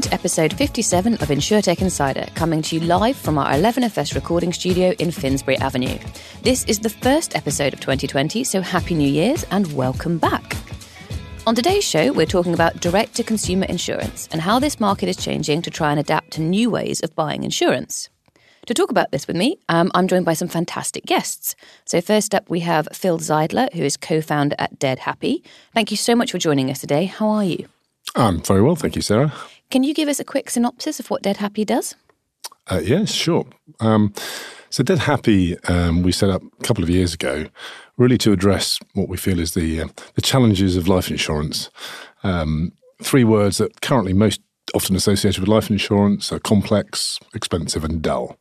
Welcome to episode 57 of InsurTech Insider, coming to you live from our 11FS recording studio in Finsbury Avenue. This is the first episode of 2020, so Happy New Year's and welcome back. On today's show, we're talking about direct to consumer insurance and how this market is changing to try and adapt to new ways of buying insurance. To talk about this with me, um, I'm joined by some fantastic guests. So, first up, we have Phil Zeidler, who is co founder at Dead Happy. Thank you so much for joining us today. How are you? I'm very well, thank you, Sarah. Can you give us a quick synopsis of what Dead Happy does? Uh, yes, sure. Um, so, Dead Happy, um, we set up a couple of years ago, really to address what we feel is the uh, the challenges of life insurance. Um, three words that currently most often associated with life insurance are complex, expensive, and dull.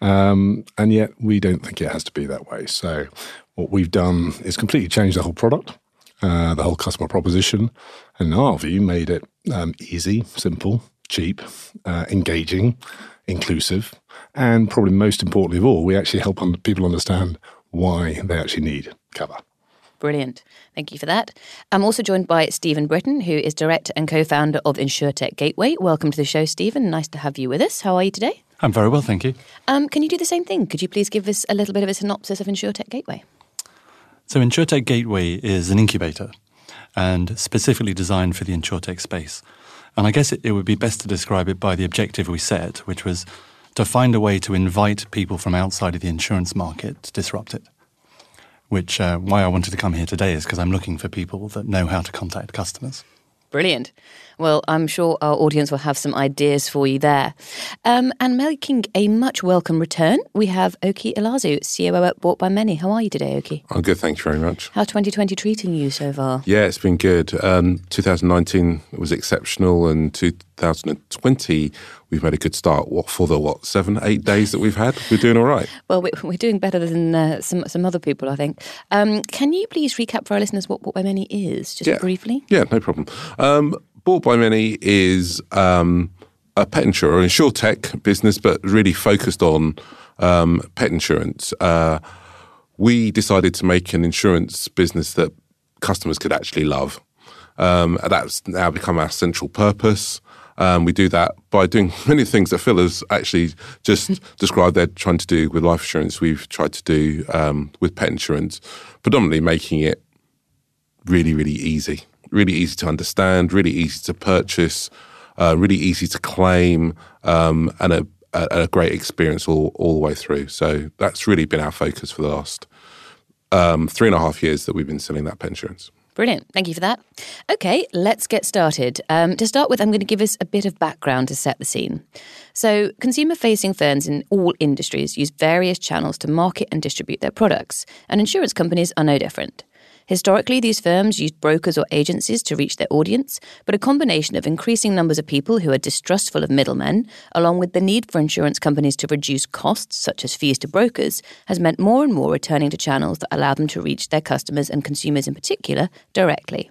Um, and yet, we don't think it has to be that way. So, what we've done is completely change the whole product. Uh, the whole customer proposition, and in our view, made it um, easy, simple, cheap, uh, engaging, inclusive, and probably most importantly of all, we actually help people understand why they actually need cover. Brilliant. Thank you for that. I'm also joined by Stephen Brittain, who is director and co founder of InsurTech Gateway. Welcome to the show, Stephen. Nice to have you with us. How are you today? I'm very well, thank you. Um, can you do the same thing? Could you please give us a little bit of a synopsis of InsurTech Gateway? So, InsurTech Gateway is an incubator and specifically designed for the InsurTech space. And I guess it, it, would be best to describe it by the objective we set, which was to find a way to invite people from outside of the insurance market to disrupt it. Which, uh, why I wanted to come here today is because I'm looking for people that know how to contact customers. Brilliant. Well, I'm sure our audience will have some ideas for you there. Um, and making a much welcome return, we have Oke Eleazu, COO at Bought by Many. How are you today, Oki? I'm good, thank you very much. How's 2020 treating you so far? Yeah, it's been good. Um, 2019 was exceptional, and 2020 we've made a good start. What for the what seven, eight days that we've had? We're doing all right. Well, we're doing better than uh, some some other people, I think. Um, can you please recap for our listeners what Bought by Many is, just yeah. briefly? Yeah, no problem. Um, Bought by Many is um, a pet insurer, an insure tech business, but really focused on um, pet insurance. Uh, we decided to make an insurance business that customers could actually love. Um, that's now become our central purpose. Um, we do that by doing many things that Phil has actually just described they're trying to do with life insurance. We've tried to do um, with pet insurance, predominantly making it really, really easy really easy to understand, really easy to purchase, uh, really easy to claim, um, and a, a, a, great experience all, all the way through. So that's really been our focus for the last um, three and a half years that we've been selling that pet insurance. Brilliant. Thank you for that. Okay, let's get started. Um, to start with, I'm going to give us a bit of background to set the scene. So, consumer facing firms in all industries use various channels to market and distribute their products, and insurance companies are no different. Historically, these firms used brokers or agencies to reach their audience, but a combination of increasing numbers of people who are distrustful of middlemen, along with the need for insurance companies to reduce costs, such as fees to brokers, has meant more and more returning to channels that allow them to reach their customers and consumers in particular directly.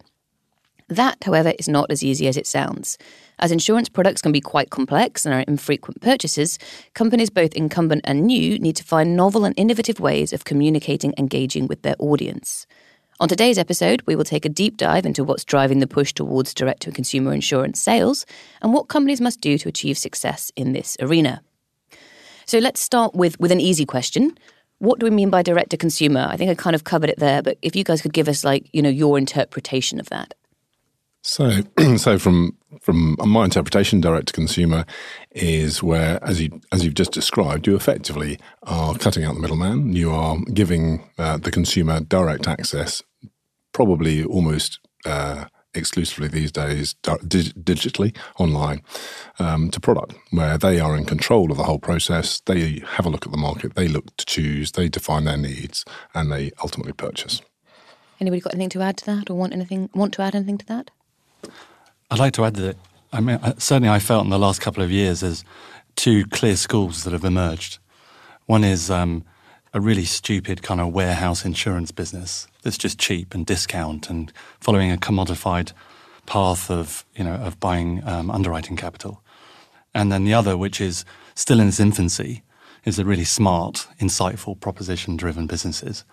That, however, is not as easy as it sounds. As insurance products can be quite complex and are infrequent purchases, companies both incumbent and new need to find novel and innovative ways of communicating and engaging with their audience. On today's episode, we will take a deep dive into what's driving the push towards direct to consumer insurance sales and what companies must do to achieve success in this arena. So let's start with, with an easy question. What do we mean by direct to consumer? I think I kind of covered it there, but if you guys could give us like, you know, your interpretation of that. So, so from from my interpretation, direct to consumer is where, as you as you've just described, you effectively are cutting out the middleman. You are giving uh, the consumer direct access, probably almost uh, exclusively these days, dig- digitally online, um, to product, where they are in control of the whole process. They have a look at the market, they look to choose, they define their needs, and they ultimately purchase. Anybody got anything to add to that, or want anything want to add anything to that? I'd like to add that I mean, certainly I felt in the last couple of years there's two clear schools that have emerged. One is um, a really stupid kind of warehouse insurance business that's just cheap and discount and following a commodified path of you know of buying um, underwriting capital, and then the other, which is still in its infancy, is a really smart, insightful, proposition-driven businesses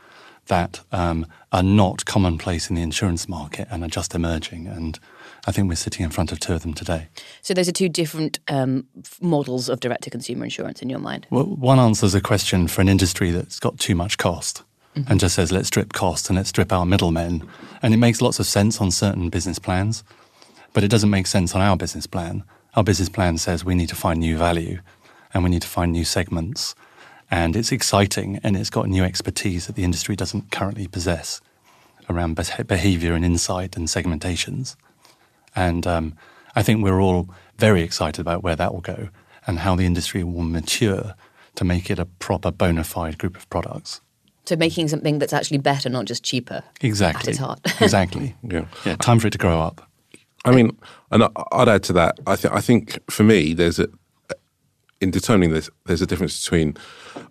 that um, are not commonplace in the insurance market and are just emerging. And I think we're sitting in front of two of them today. So those are two different um, models of direct-to-consumer insurance in your mind. Well, one answers a question for an industry that's got too much cost mm-hmm. and just says, let's strip cost and let's strip our middlemen. And it makes lots of sense on certain business plans, but it doesn't make sense on our business plan. Our business plan says we need to find new value and we need to find new segments. And it's exciting and it's got new expertise that the industry doesn't currently possess around behavior and insight and segmentations. And um, I think we're all very excited about where that will go and how the industry will mature to make it a proper bona fide group of products. So making something that's actually better, not just cheaper. Exactly. At its heart. exactly. Yeah. Yeah. Time for it to grow up. I mean, and I'd add to that. I think I think for me, there's a in determining this, there's a difference between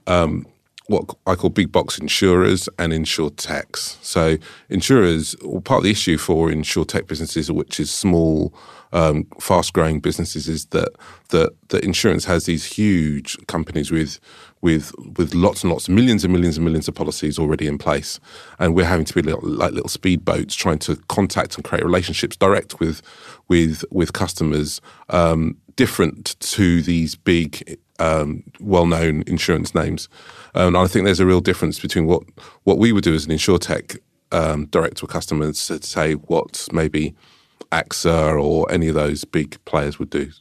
um, what I call big box insurers and insurtechs. So insurers, well, part of the issue for insurtech businesses, which is small, um, fast growing businesses, is that, that that insurance has these huge companies with with with lots and lots, millions and millions and millions of policies already in place, and we're having to be little, like little speedboats trying to contact and create relationships direct with with with customers, um, different to these big um, well-known insurance names. Um, and I think there's a real difference between what what we would do as an insurtech um, direct to a customer to say what maybe AXA or any of those big players would do.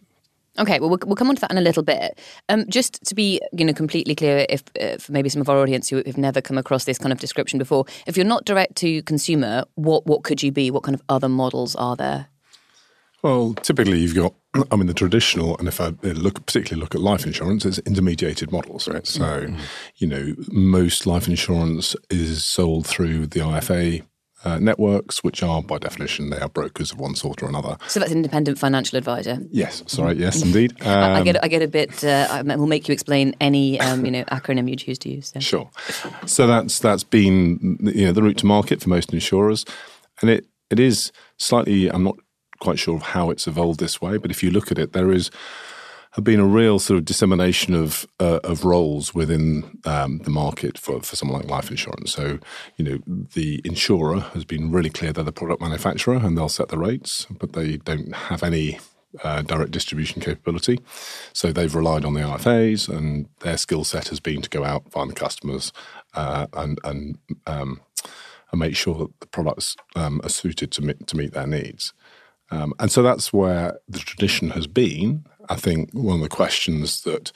Okay, well, we'll come on to that in a little bit. Um, just to be, you know, completely clear, if, if maybe some of our audience who have never come across this kind of description before, if you're not direct to consumer, what what could you be? What kind of other models are there? Well, typically you've got, I mean, the traditional, and if I look particularly look at life insurance, it's intermediated models. Right? So, mm-hmm. you know, most life insurance is sold through the IFA uh, networks, which are by definition they are brokers of one sort or another. So that's an independent financial advisor. Yes, sorry, yes, indeed. Um, I, get I get a bit. Uh, we'll make you explain any um, you know acronym you choose to use. So. Sure. So that's that's been you know the route to market for most insurers, and it it is slightly. I'm not quite sure of how it's evolved this way, but if you look at it, there is have been a real sort of dissemination of uh, of roles within um, the market for, for someone like life insurance. So, you know, the insurer has been really clear they're the product manufacturer and they'll set the rates, but they don't have any uh, direct distribution capability. So they've relied on the IFAs, and their skill set has been to go out, find the customers, uh, and and um, and make sure that the products um, are suited to meet, to meet their needs. Um, and so that's where the tradition has been. I think one of the questions that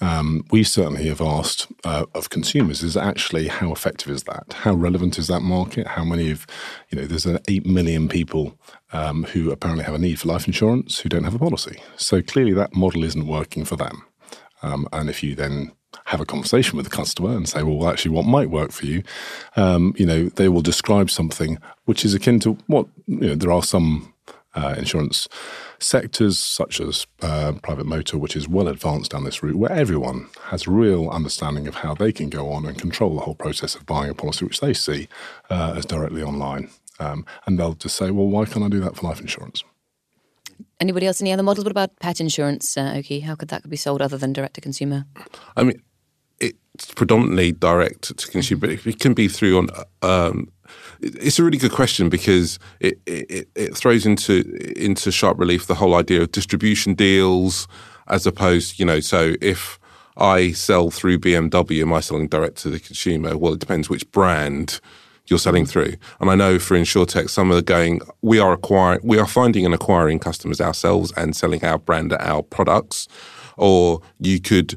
um, we certainly have asked uh, of consumers is actually how effective is that? How relevant is that market? How many of, you know, there's an 8 million people um, who apparently have a need for life insurance who don't have a policy. So clearly that model isn't working for them. Um, and if you then have a conversation with the customer and say, well, actually, what might work for you? Um, you know, they will describe something which is akin to what, you know, there are some uh, insurance sectors such as uh, private motor, which is well advanced down this route, where everyone has real understanding of how they can go on and control the whole process of buying a policy, which they see uh, as directly online. Um, and they'll just say, well, why can't I do that for life insurance? Anybody else? Any other models? What about pet insurance, uh, Oke? How could that be sold other than direct to consumer? I mean, it's predominantly direct to consumer, but it can be through on um, it's a really good question because it, it, it throws into into sharp relief the whole idea of distribution deals as opposed, you know, so if I sell through BMW, am I selling direct to the consumer? Well, it depends which brand you're selling through. And I know for InsurTech, some are going, we are acquiring, we are finding and acquiring customers ourselves and selling our brand, our products. Or you could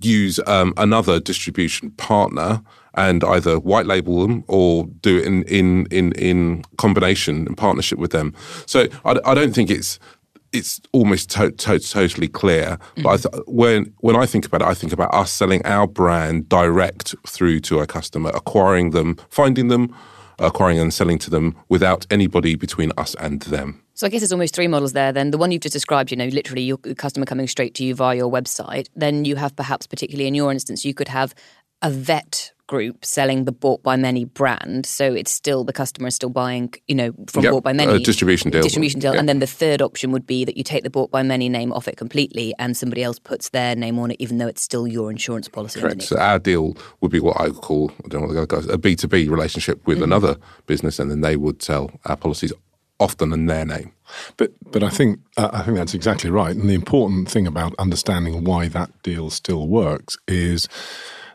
use um, another distribution partner and either white label them or do it in in in, in combination and partnership with them. So I, I don't think it's it's almost to, to, totally clear. But mm-hmm. th- when when I think about it, I think about us selling our brand direct through to our customer, acquiring them, finding them, acquiring and selling to them without anybody between us and them. So I guess there's almost three models there. Then the one you've just described, you know, literally your customer coming straight to you via your website. Then you have perhaps, particularly in your instance, you could have a vet group selling the bought by many brand so it's still the customer is still buying you know from Yep, bought by many a distribution deal. distribution deal Yep. and then the third option would be that you take the bought by many name off it completely and somebody else puts their name on it even though it's still your insurance policy Correct. underneath. So our deal would be what I would call I don't know what the guys a B two B relationship with another business, and then they would sell our policies often in their name. But but I think uh, I think that's exactly right. And the important thing about understanding why that deal still works is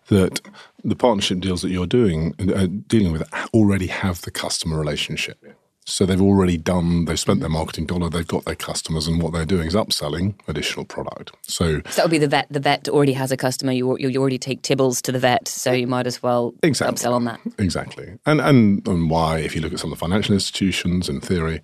that the partnership deals that you're doing uh, dealing with already have the customer relationship. So they've already done. They've spent their marketing dollar. They've got their customers, and what they're doing is upselling additional product. So So that would be the vet. The vet already has a customer. You, you already take Tibbles to the vet, so you might as well Exactly. upsell on that. Exactly. And, and and why, if you look at some of the financial institutions, in theory,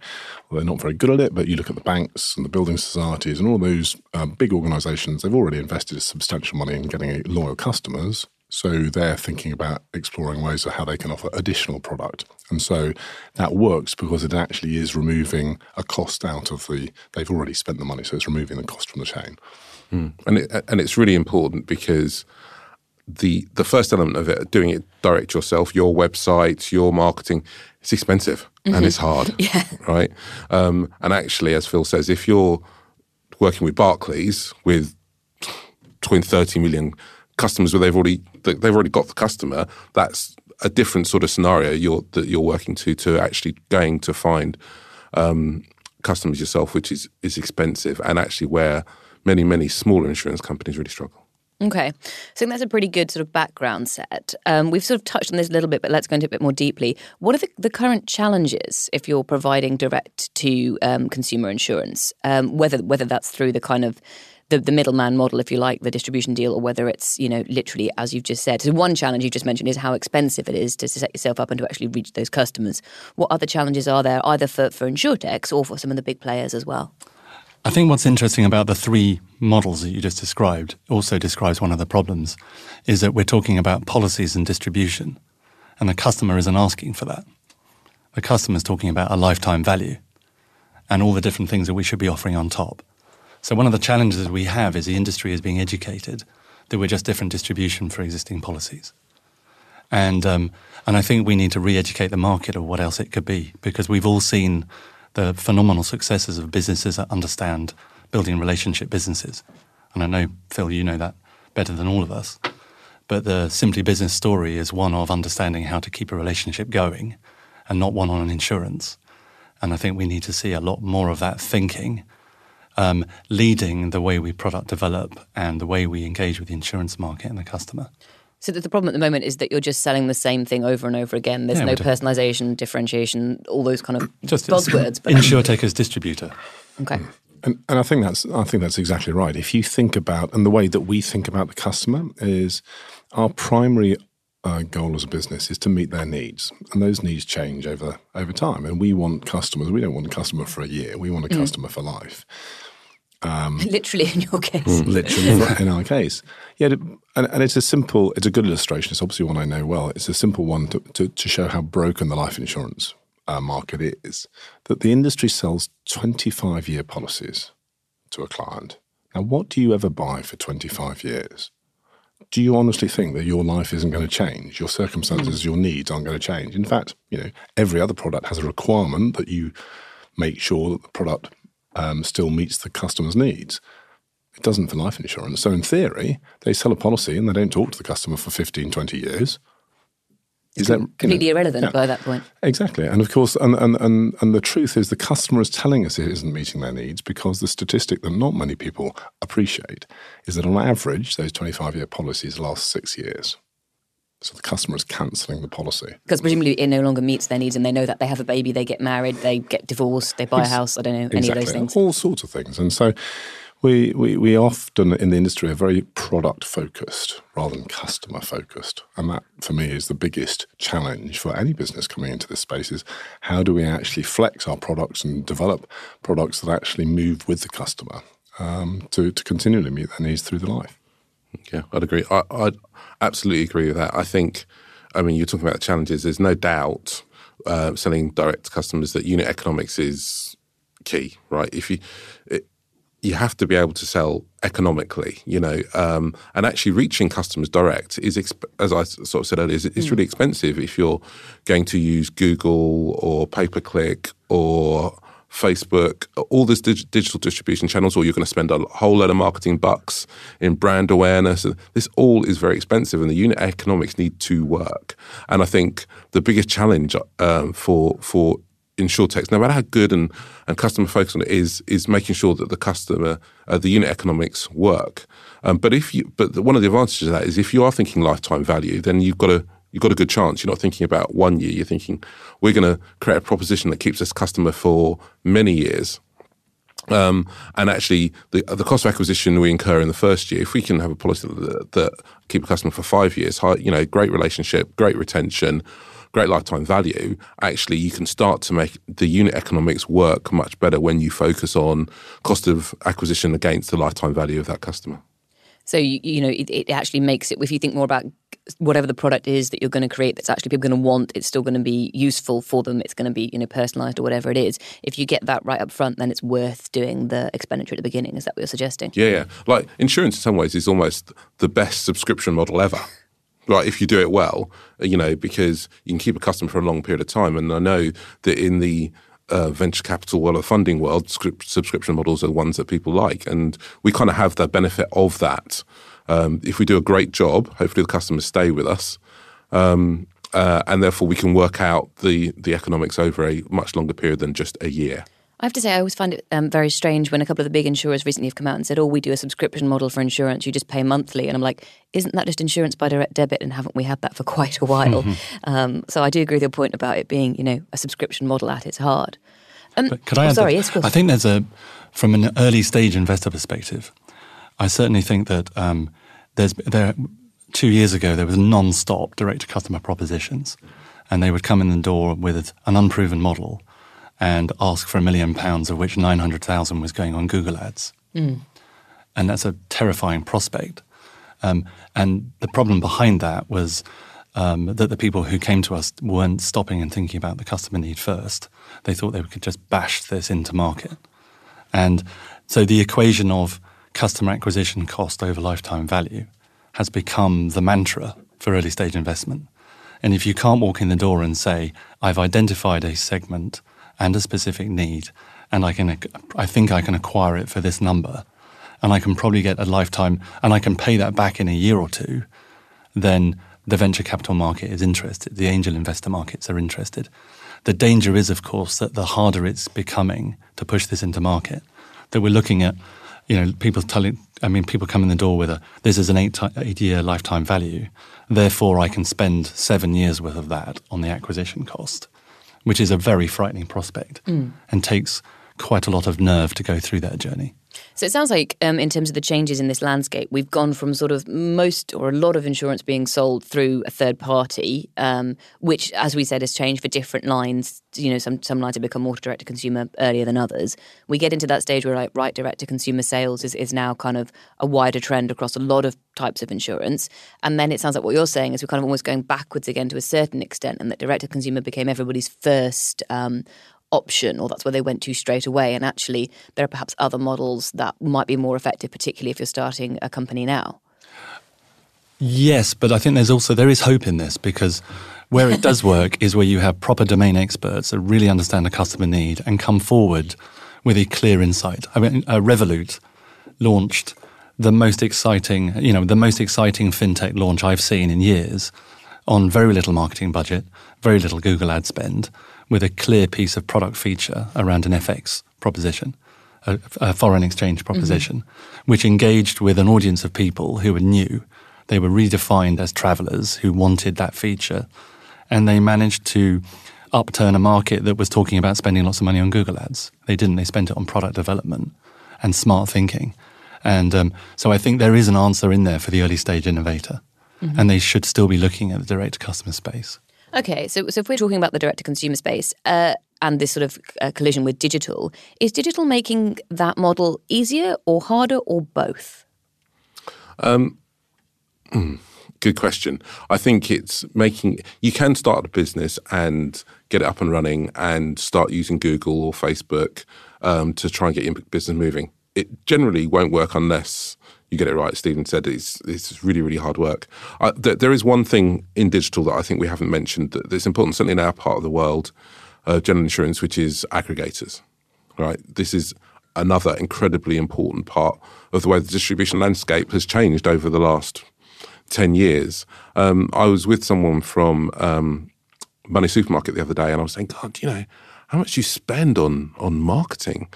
well, they're not very good at it, but you look at the banks and the building societies and all those uh, big organizations, they've already invested substantial money in getting loyal customers. So they're thinking about exploring ways of how they can offer additional product. And so that works because it actually is removing a cost out of the, they've already spent the money, so it's removing the cost from the chain. and it, and it's really important because the the first element of it, doing it direct yourself, your website, your marketing, it's expensive and it's hard, yeah. right? Um, and actually, as Phil says, if you're working with Barclays with between 30 million customers where they've already they've already got the customer, that's a different sort of scenario you're that you're working to to actually going to find um, customers yourself, which is is expensive and actually where many many smaller insurance companies really struggle. Okay, so I think that's a pretty good sort of background set. Um, we've sort of touched on this a little bit, but let's go into it a bit more deeply. What are the, the current challenges if you're providing direct to um, consumer insurance? Um, whether whether that's through the kind of the, the middleman model, if you like, the distribution deal, or whether it's you know literally as you've just said. So one challenge you just mentioned is how expensive it is to set yourself up and to actually reach those customers. What other challenges are there, either for for insurtechs or for some of the big players as well? I think what's interesting about the three models that you just described also describes one of the problems is that we're talking about policies and distribution, and the customer isn't asking for that. The customer's talking about a lifetime value and all the different things that we should be offering on top. So, one of the challenges we have is the industry is being educated that we're just different distribution for existing policies. And, um, and I think we need to re educate the market of what else it could be because we've all seen the phenomenal successes of businesses that understand building relationship businesses. And I know, Phil, you know that better than all of us. But the Simply Business story is one of understanding how to keep a relationship going and not one on an insurance. And I think we need to see a lot more of that thinking um, leading the way we product develop and the way we engage with the insurance market and the customer. So the problem at the moment is that you're just selling the same thing over and over again. There's Yeah, no we do. personalization, differentiation, all those kind of Just buzzwords. But InsurTech as distributor. okay, And, and I think that's I think that's exactly right. If you think about and the way that we think about the customer is our primary uh, goal as a business is to meet their needs, and those needs change over over time. And we want customers. We don't want a customer for a year. We want a customer for life. literally in your case. Hmm. Literally, in our case, yeah. And, and it's a simple. It's a good illustration. It's obviously one I know well. It's a simple one to to, to show how broken the life insurance uh, market is. That the industry sells twenty five year policies to a client. Now, what do you ever buy for 25 years? Do you honestly think that your life isn't going to change? Your circumstances, your needs aren't going to change. In fact, you know, every other product has a requirement that you make sure that the product um, still meets the customer's needs. It doesn't for life insurance. So, in theory, they sell a policy and they don't talk to the customer for 15, 20 years. Is that you know, Completely irrelevant yeah. by that point. Exactly. And of course, and, and, and, and the truth is the customer is telling us it isn't meeting their needs because the statistic that not many people appreciate is that on average, those 25 year policies last six years. So the customer is cancelling the policy. Because presumably it no longer meets their needs and they know that they have a baby, they get married, they get divorced, they buy a house, I don't know, any of those things. All sorts of things. And so we, we, we often in the industry are very product focused rather than customer focused. And that for me is the biggest challenge for any business coming into this space is how do we actually flex our products and develop products that actually move with the customer um, to, to continually meet their needs through the life. Yeah, I'd agree. I, I'd absolutely agree with that. I think, I mean, you're talking about the challenges. There's no doubt uh, selling direct to customers that unit economics is key, right? If you it, you have to be able to sell economically, you know, um, and actually reaching customers direct is, exp- as I sort of said earlier, is, is really expensive if you're going to use Google or pay per click or Facebook, all these dig- digital distribution channels, or you're going to spend a whole lot of marketing bucks in brand awareness. This all is very expensive, and the unit economics need to work. And I think the biggest challenge um, for for insurtechs, no matter how good and, and customer focused on it is, is making sure that the customer, uh, the unit economics work. Um, but if you, but the, one of the advantages of that is if you are thinking lifetime value, then you've got to you've got a good chance. You're not thinking about one year. You're thinking we're going to create a proposition that keeps this customer for many years. Um, and actually, the the cost of acquisition we incur in the first year, if we can have a policy that, that keep a customer for five years, high, you know, great relationship, great retention, great lifetime value, actually you can start to make the unit economics work much better when you focus on cost of acquisition against the lifetime value of that customer. So you, you know it, it actually makes it if you think more about whatever the product is that you're going to create that's actually people going to want it's still going to be useful for them it's going to be you know personalized or whatever it is. If you get that right up front then it's worth doing the expenditure at the beginning is that what you're suggesting? Yeah yeah. Like insurance in some ways is almost the best subscription model ever. Right if you do it well you know because you can keep a customer for a long period of time. And i know that in the uh, venture capital world or funding world, subscription models are the ones that people like. And we kind of have the benefit of that. Um, if we do a great job, hopefully the customers stay with us. Um, uh, and therefore we can work out the, the economics over a much longer period than just a year. I have to say, I always find it um, very strange when a couple of the big insurers recently have come out and said, "Oh, we do a subscription model for insurance. You just pay monthly." And I'm like, "Isn't that just insurance by direct debit? And haven't we had that for quite a while?" Mm-hmm. Um, so I do agree with your point about it being, you know, a subscription model at its heart. Um, could I? Oh, sorry, yes, I think there's a, from an early stage investor perspective, I certainly think that um, there's there. Two years ago, there was non-stop direct to customer propositions, and they would come in the door with an unproven model and ask for a million pounds, of which 900,000 was going on Google Ads. Mm. And that's a terrifying prospect. Um, and the problem behind that was um, that the people who came to us weren't stopping and thinking about the customer need first. They thought they could just bash this into market. And so the equation of customer acquisition cost over lifetime value has become the mantra for early stage investment. And if you can't walk in the door and say, I've identified a segment and a specific need, and I can, I think I can acquire it for this number, and I can probably get a lifetime, and I can pay that back in a year or two, then the venture capital market is interested. The angel investor markets are interested. The danger is, of course, that the harder it's becoming to push this into market, that we're looking at, you know, people telling, I mean, people come in the door with a, this is an eight, eight year lifetime value. Therefore, I can spend seven years worth of that on the acquisition cost which is a very frightening prospect mm. and takes quite a lot of nerve to go through that journey. So it sounds like, um, in terms of the changes in this landscape, we've gone from sort of most or a lot of insurance being sold through a third party, um, which, as we said, has changed for different lines. You know, some some lines have become more direct to consumer earlier than others. We get into that stage where like right direct to consumer sales is, is now kind of a wider trend across a lot of types of insurance. And then it sounds like what you're saying is we're kind of almost going backwards again to a certain extent, and that direct to consumer became everybody's first um, option or that's where they went to straight away. And actually, there are perhaps other models that might be more effective, particularly if you're starting a company now. Yes, but I think there's also there is hope in this because where it does work is where you have proper domain experts that really understand the customer need and come forward with a clear insight. I mean, uh, Revolut launched the most exciting, you know, the most exciting fintech launch I've seen in years on very little marketing budget, very little Google ad spend, with a clear piece of product feature around an FX proposition, a, a foreign exchange proposition, mm-hmm. which engaged with an audience of people who were new. They were redefined as travelers who wanted that feature. And they managed to upturn a market that was talking about spending lots of money on Google ads. They didn't, they spent it on product development and smart thinking. And um, so I think there is an answer in there for the early stage innovator. Mm-hmm. And they should still be looking at the direct customer space. Okay, so so if we're talking about the direct to consumer space uh, and this sort of uh, collision with digital, is digital making that model easier or harder or both? Um, hmm, good question. I think it's making you can start a business and get it up and running and start using Google or Facebook um, to try and get your business moving. It generally won't work unless you get it right. Stephen said it's it's really really hard work. Uh, th- there is one thing in digital that I think we haven't mentioned that, that's important, certainly in our part of the world, uh, general insurance, which is aggregators. Right, this is another incredibly important part of the way the distribution landscape has changed over the last ten years. Um, I was with someone from um, Money Supermarket the other day, and I was saying, God, you know, how much you spend on on marketing?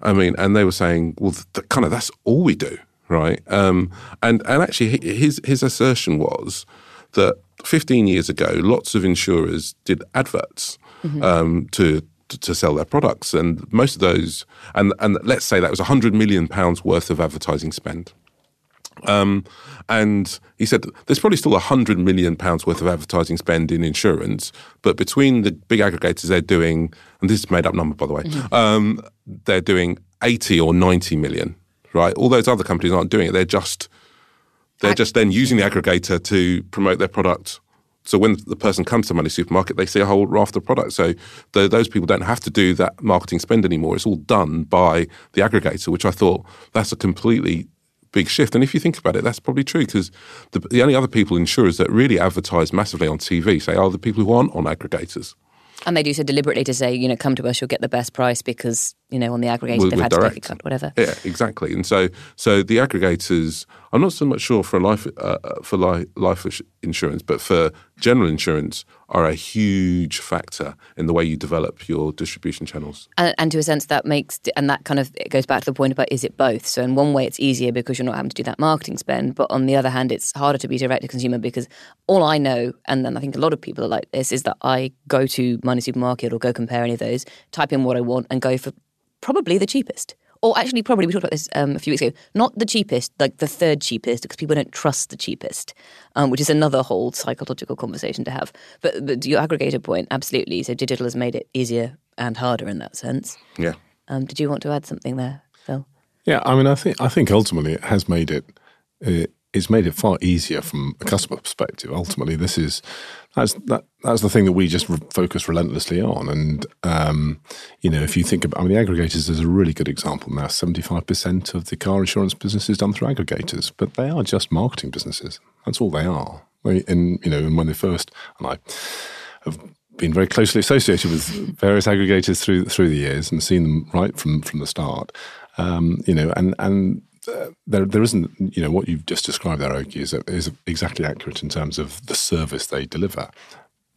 I mean, and they were saying, well, the, kind of that's all we do right? Um, and and actually, his his assertion was that 15 years ago, lots of insurers did adverts mm-hmm. um, to, to, sell their products, and most of those, and and let's say that was 100 million pounds worth of advertising spend. Um, and he said there's probably still 100 million pounds worth of advertising spend in insurance, but between the big aggregators, they're doing, and this is made up number by the way, mm-hmm. um, they're doing 80 or 90 million right? All those other companies aren't doing it. They're just they're just then using the aggregator to promote their product. So when the person comes to Money Supermarket, they see a whole raft of products. So the, those people don't have to do that marketing spend anymore. It's all done by the aggregator, which I thought that's a completely big shift. And if you think about it, that's probably true because the, the only other people, insurers, that really advertise massively on TV, say, are the people who aren't on aggregators. And they do so deliberately to say, you know, come to us, you'll get the best price because, you know, on the aggregator with, they've with had direct. to a cut, whatever. Yeah, exactly. And so, so the aggregators, I'm not so much sure for life uh, for life, life insurance, but for general insurance, are a huge factor in the way you develop your distribution channels. And, and, to a sense, that makes, and that kind of it goes back to the point about is it both? So, in one way, it's easier because you're not having to do that marketing spend. But on the other hand, it's harder to be direct to consumer because all I know, and then I think a lot of people are like this, is that I go to Money Supermarket or go compare any of those, type in what I want, and go for probably the cheapest. Or actually probably we talked about this um, a few weeks ago. Not the cheapest like the third cheapest because people don't trust the cheapest um, which is another whole psychological conversation to have. But, but your aggregator point absolutely. So digital has made it easier and harder in that sense. Yeah. Um, did you want to add something there phil? Yeah i mean i think i think ultimately it has made it uh, it's made it far easier from a customer perspective. Ultimately, this is that's that that's the thing that we just re- focus relentlessly on. And um, you know, if you think about, I mean, the aggregators is a really good example now. Seventy five percent of the car insurance business is done through aggregators, but they are just marketing businesses. That's all they are. And you know, and when they first, and I have been very closely associated with various aggregators through through the years and seen them right from from the start. Um, you know, and and there there isn't you know what you've just described there, Oke, is is exactly accurate in terms of the service they deliver.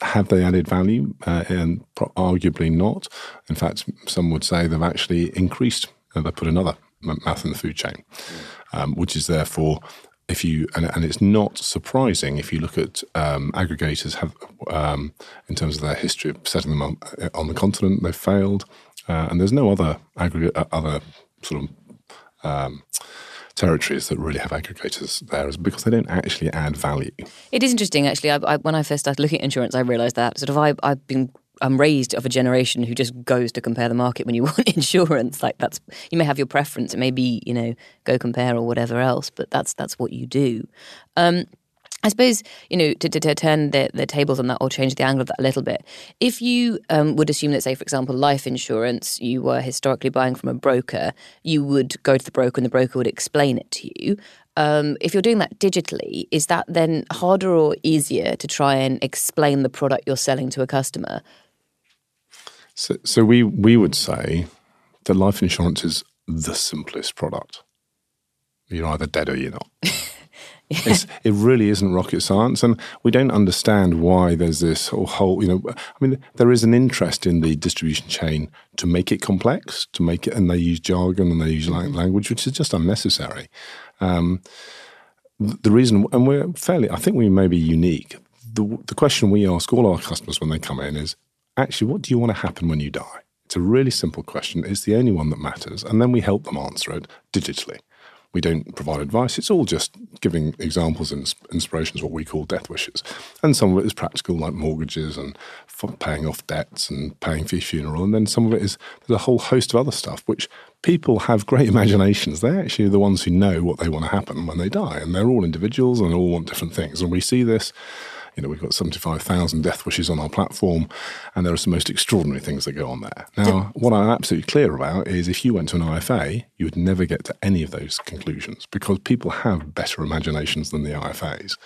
Have they added value? Uh, and pro- arguably not. In fact, some would say they've actually increased. Uh, they put another mouth in the food chain, um, which is therefore if you and, and, it's not surprising if you look at um, aggregators have um, in terms of their history of setting them on, on the continent they've failed uh, and there's no other aggregate uh, other sort of um, territories that really have aggregators there is because they don't actually add value. It is interesting, actually. I, I, when I first started looking at insurance, I realised that sort of I, I've been I'm raised of a generation who just goes to compare the market when you want insurance. Like that's you may have your preference, it may be you know go compare or whatever else, but that's that's what you do. Um, I suppose, you know, to, to, to, turn the, the tables on that or change the angle of that a little bit, if you um, would assume that, say, for example, life insurance, you were historically buying from a broker, you would go to the broker and the broker would explain it to you. Um, if you're doing that digitally, is that then harder or easier to try and explain the product you're selling to a customer? So, so we, we would say that life insurance is the simplest product. You're either dead or you're not. it really isn't rocket science, and we don't understand why there's this whole. You know, I mean, there is an interest in the distribution chain to make it complex, to make it, and they use jargon and they use mm-hmm. language, which is just unnecessary. Um, the reason, and we're fairly, I think we may be unique. The, the question we ask all our customers when they come in is, actually, what do you want to happen when you die? It's a really simple question. It's the only one that matters, and then we help them answer it digitally. We don't provide advice. It's all just giving examples and inspirations, what we call death wishes. And some of it is practical, like mortgages and paying off debts and paying for your funeral. And then some of it is there's a whole host of other stuff, which people have great imaginations. They're actually the ones who know what they want to happen when they die. And they're all individuals and all want different things. And we see this You know, we've got 75,000 death wishes on our platform, and there are some most extraordinary things that go on there. Now, what I'm absolutely clear about is if you went to an IFA, you would never get to any of those conclusions because people have better imaginations than the IFAs.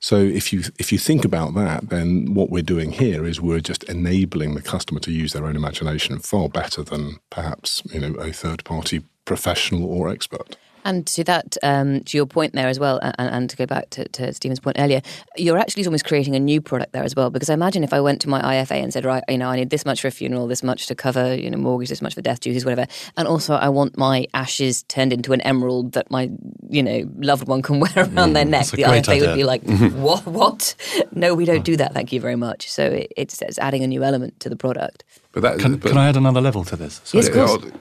So if you if you think about that, then what we're doing here is we're just enabling the customer to use their own imagination far better than perhaps you know a third party professional or expert. And to that, um, to your point there as well, and, and to go back to, to, Stephen's point earlier, you're actually almost creating a new product there as well. Because I imagine if I went to my IFA and said, right, you know, I need this much for a funeral, this much to cover, you know, mortgage, this much for death duties, whatever, and also I want my ashes turned into an emerald that my, you know, loved one can wear around mm, their neck. The IFA idea. would be like, what? What? No, we don't do that. Thank you very much. So it, it's, it's adding a new element to the product. But that, can, but, can I add another level to this? Yes, of course.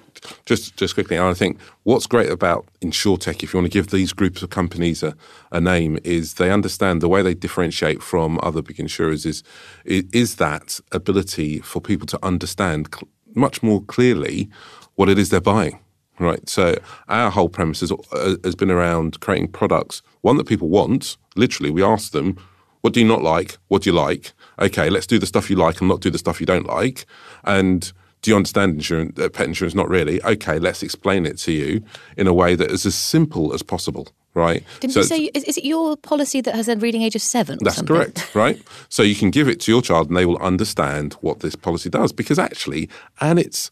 Just, just quickly, I think what's great about InsurTech, if you want to give these groups of companies a, a name, is they understand the way they differentiate from other big insurers is is that ability for people to understand cl- much more clearly what it is they're buying. Right. So our whole premise has, uh, has been around creating products, one that people want. Literally, we ask them, what do you not like? What do you like? Okay, let's do the stuff you like and not do the stuff you don't like. And do you understand insurance, uh, pet insurance? Not really. Okay, let's explain it to you in a way that is as simple as possible. Right? Didn't so you say is, is, it your policy that has a reading age of seven? that's something? correct. Right. so you can give it to your child, and they will understand what this policy does. Because actually, and it's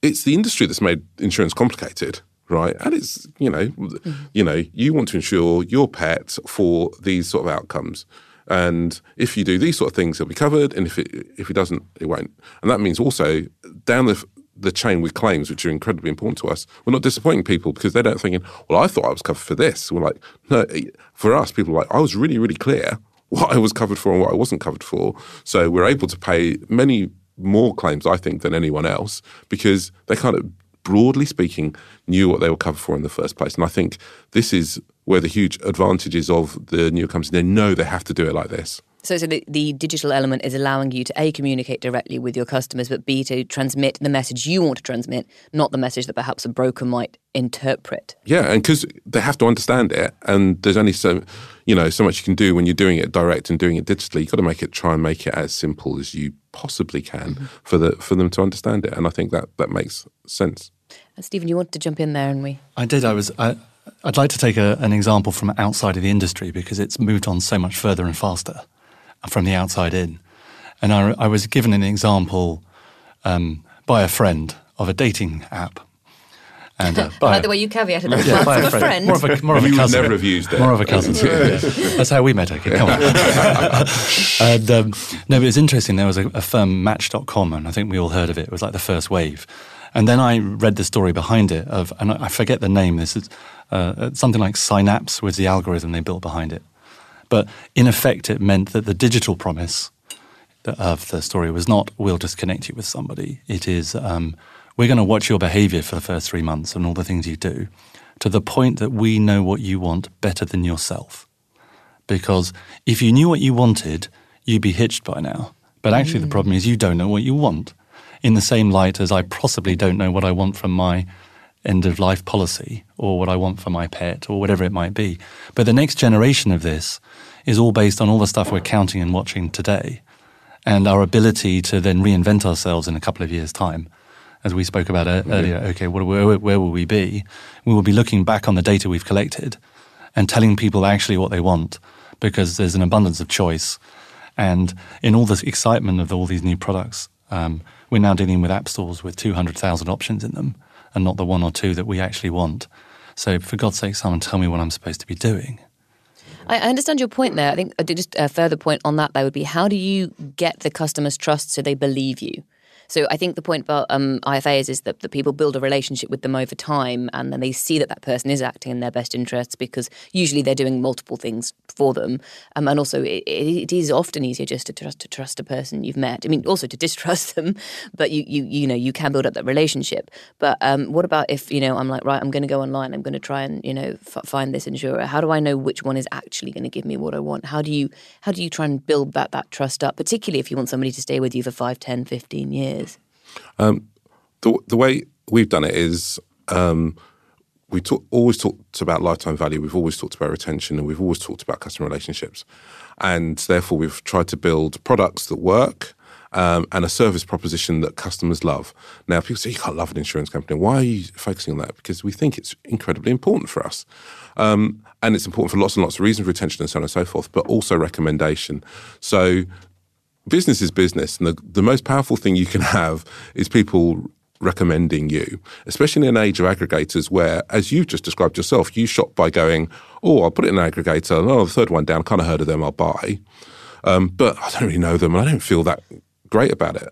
it's the industry that's made insurance complicated right? And it's you know, mm-hmm. you know, you want to insure your pet for these sort of outcomes. And if you do these sort of things, it'll be covered. And if it if it doesn't, it won't. And that means also down the the chain with claims, which are incredibly important to us, we're not disappointing people because they don't thinking, well, I thought I was covered for this. We're like, no, for us, people are like, I was really, really clear what I was covered for and what I wasn't covered for. So we're able to pay many more claims, I think, than anyone else because they kind of, broadly speaking, knew what they were covered for in the first place. And I think this is where the huge advantages of the new companies, they know they have to do it like this. So, so the, the digital element is allowing you to A, communicate directly with your customers, but B, to transmit the message you want to transmit, not the message that perhaps a broker might interpret. Yeah, and because they have to understand it, and there's only so, you know, so much you can do when you're doing it direct and doing it digitally. You've got to make it, try and make it as simple as you possibly can mm-hmm. for the for them to understand it. And I think that that makes sense. Uh, Stephen, you wanted to jump in there, and we. I did. I was. I, I'd like to take a, an example from outside of the industry because it's moved on so much further and faster from the outside in. And I, I was given an example um, by a friend of a dating app. And, uh, by, by the way, you caveated that yeah, by a friend. friend. More of a, more of a cousin. never have used it. More of a cousin. yeah. That's how we met. Okay, come on. and, um, no, but it's interesting. There was a, a firm, Match.com, and I think we all heard of it. It was like the first wave. And then I read the story behind it of, and I forget the name. This is uh, something like Synapse was the algorithm they built behind it. But in effect, it meant that the digital promise of the story was not we'll just connect you with somebody. It is um, we're going to watch your behavior for the first three months and all the things you do to the point that we know what you want better than yourself. Because if you knew what you wanted, you'd be hitched by now. But actually, mm. the problem is you don't know what you want in the same light as I possibly don't know what I want from my end of life policy or what I want for my pet or whatever it might be. But the next generation of this is all based on all the stuff we're counting and watching today and our ability to then reinvent ourselves in a couple of years' time. As we spoke about earlier, okay, where, where, where will we be? We will be looking back on the data we've collected and telling people actually what they want because there's an abundance of choice. And in all this excitement of all these new products, um, we're now dealing with app stores with 200,000 options in them and not the one or two that we actually want. So, for God's sake, someone tell me what I'm supposed to be doing. I understand your point there. I think uh, just a further point on that, that would be how do you get the customer's trust so they believe you? So I think the point about um, IFAs is that the people build a relationship with them over time, and then they see that that person is acting in their best interests because usually they're doing multiple things for them, um, and also it, it is often easier just to trust to trust a person you've met. I mean, also to distrust them, but you you you know you can build up that relationship. But um, what about if you know I'm like right, I'm going to go online, I'm going to try and you know f- find this insurer. How do I know which one is actually going to give me what I want? How do you how do you try and build that that trust up, particularly if you want somebody to stay with you for 5, 10, 15 years? Um, the, the way we've done it is um, we talk, always talked about lifetime value. We've always talked about retention, and we've always talked about customer relationships. And therefore, we've tried to build products that work um, and a service proposition that customers love. Now, people say you can't love an insurance company. Why are you focusing on that? Because we think it's incredibly important for us. Um, and it's important for lots and lots of reasons, retention and so on and so forth, but also recommendation. So business is business. And the, the most powerful thing you can have is people recommending you, especially in an age of aggregators where, as you've just described yourself, you shop by going, oh, I'll put it in an aggregator. Oh, the third one down, kind of heard of them, I'll buy. Um, but I don't really know them and I don't feel that great about it.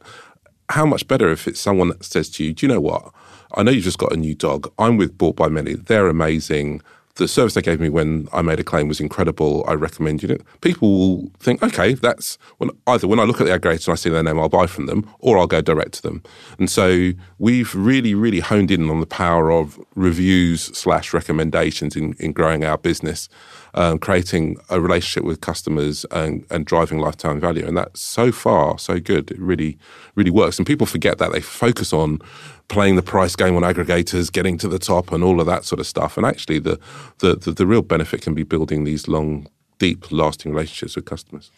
How much better if it's someone that says to you, do you know what? I know you've just got a new dog. I'm with Bought by Many. They're amazing the service they gave me when I made a claim was incredible. I recommend it. People will think, okay, that's when either when I look at the aggregator and I see their name, I'll buy from them, or I'll go direct to them. And so we've really, really honed in on the power of reviews slash recommendations in, in growing our business, um, creating a relationship with customers and, and driving lifetime value. And that's so far so good. It really, really works. And people forget that they focus on playing the price game on aggregators, getting to the top, and all of that sort of stuff. And actually, the the the, the real benefit can be building these long, deep, lasting relationships with customers.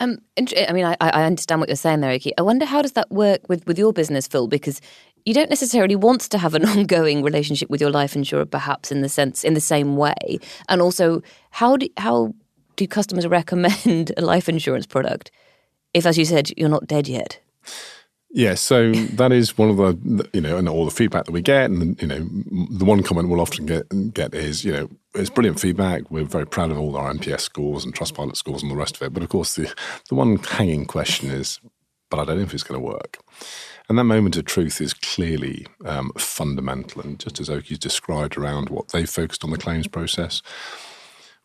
Um, I mean, I, I understand what you're saying there, Oke. I wonder how does that work with, with your business, Phil? Because you don't necessarily want to have an ongoing relationship with your life insurer, perhaps in the sense in the same way. And also, how do how do customers recommend a life insurance product if, as you said, you're not dead yet? Yeah, so that is one of the you know, and all the feedback that we get, and you know, the one comment we'll often get get is you know, it's brilliant feedback. We're very proud of all our NPS scores and Trustpilot scores and the rest of it. But of course, the the one hanging question is, but I don't know if it's going to work. And that moment of truth is clearly um, fundamental, and just as Oke's described around what they focused on the claims process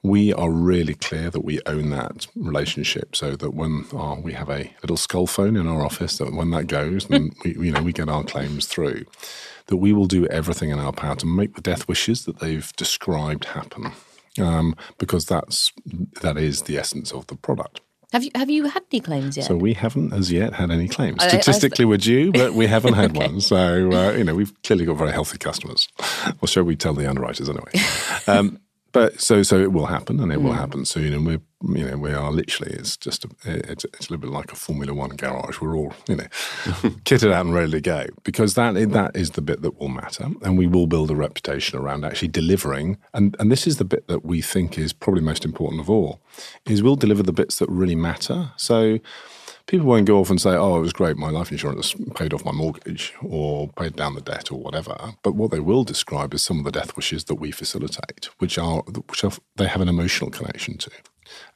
we are really clear that we own that relationship so that when oh, we have a little skull phone in our office that when that goes and we, you know we get our claims through that we will do everything in our power to make the death wishes that they've described happen um, because that's that is the essence of the product have you have you had any claims yet? So we haven't as yet had any claims. Statistically, I, I, we're due, but we haven't had okay. one. So uh, you know, we've clearly got very healthy customers. Or shall we tell the underwriters anyway? Um, but so so it will happen, and it mm. will happen soon. And we're you know we are literally it's just a, it's, it's a little bit like a Formula One garage. We're all you know kitted out and ready to go because that that is the bit that will matter, and we will build a reputation around actually delivering. And and this is the bit that we think is probably most important of all, is we'll deliver the bits that really matter. So people won't go off and say, "Oh, it was great. My life insurance paid off my mortgage or paid down the debt or whatever." But what they will describe is some of the death wishes that we facilitate, which are which are, they have an emotional connection to,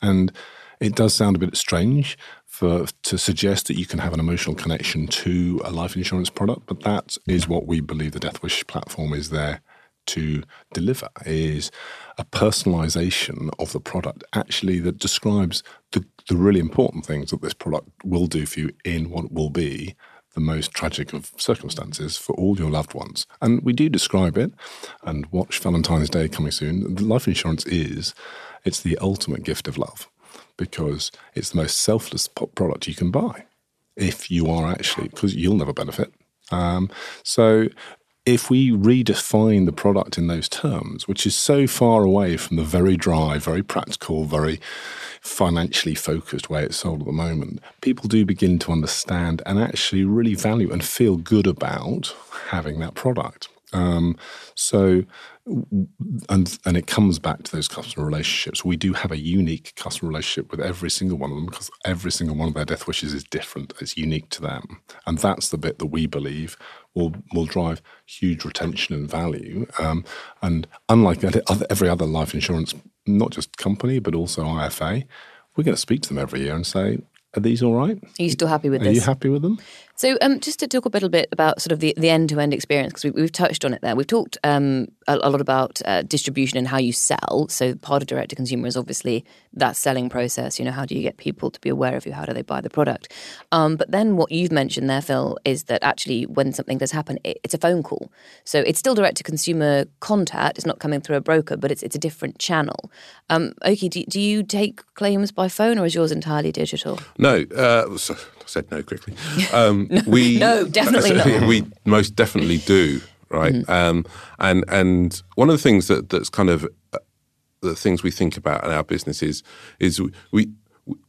and it does sound a bit strange for to suggest that you can have an emotional connection to a life insurance product, but that is what we believe the Death Wish platform is there to deliver is a personalization of the product actually that describes the, the really important things that this product will do for you in what will be the most tragic of circumstances for all your loved ones. And we do describe it and watch Valentine's Day coming soon. Life insurance is it's the ultimate gift of love because it's the most selfless product you can buy if you are actually because you'll never benefit. Um, so if we redefine the product in those terms, which is so far away from the very dry, very practical, very financially focused way it's sold at the moment, people do begin to understand and actually really value and feel good about having that product. Um, so, and and it comes back to those customer relationships. We do have a unique customer relationship with every single one of them because every single one of their death wishes is different. It's unique to them, and that's the bit that we believe will will drive huge retention and value. Um, and unlike every other life insurance, not just company but also IFA, we're going to speak to them every year and say, "Are these all right? Are you still happy with Are this? Are you happy with them?" So, um, just to talk a little bit about sort of the, the end-to-end experience, because we, have touched on it there. We've talked um, a, a, lot about uh, distribution and how you sell. So, part of direct-to-consumer is obviously that selling process. You know, how do you get people to be aware of you? How do they buy the product? Um, but then what you've mentioned there, Phil, is that actually when something does happen, it, it's a phone call. So, it's still direct-to-consumer contact. It's not coming through a broker, but it's it's a different channel. Um, do, do you take claims by phone, or is yours entirely digital? No. Uh, so- said no quickly. Um, no, we no, definitely not. We most definitely do right? Mm-hmm. Um, and and one of the things that that's kind of uh, the things we think about in our business is is we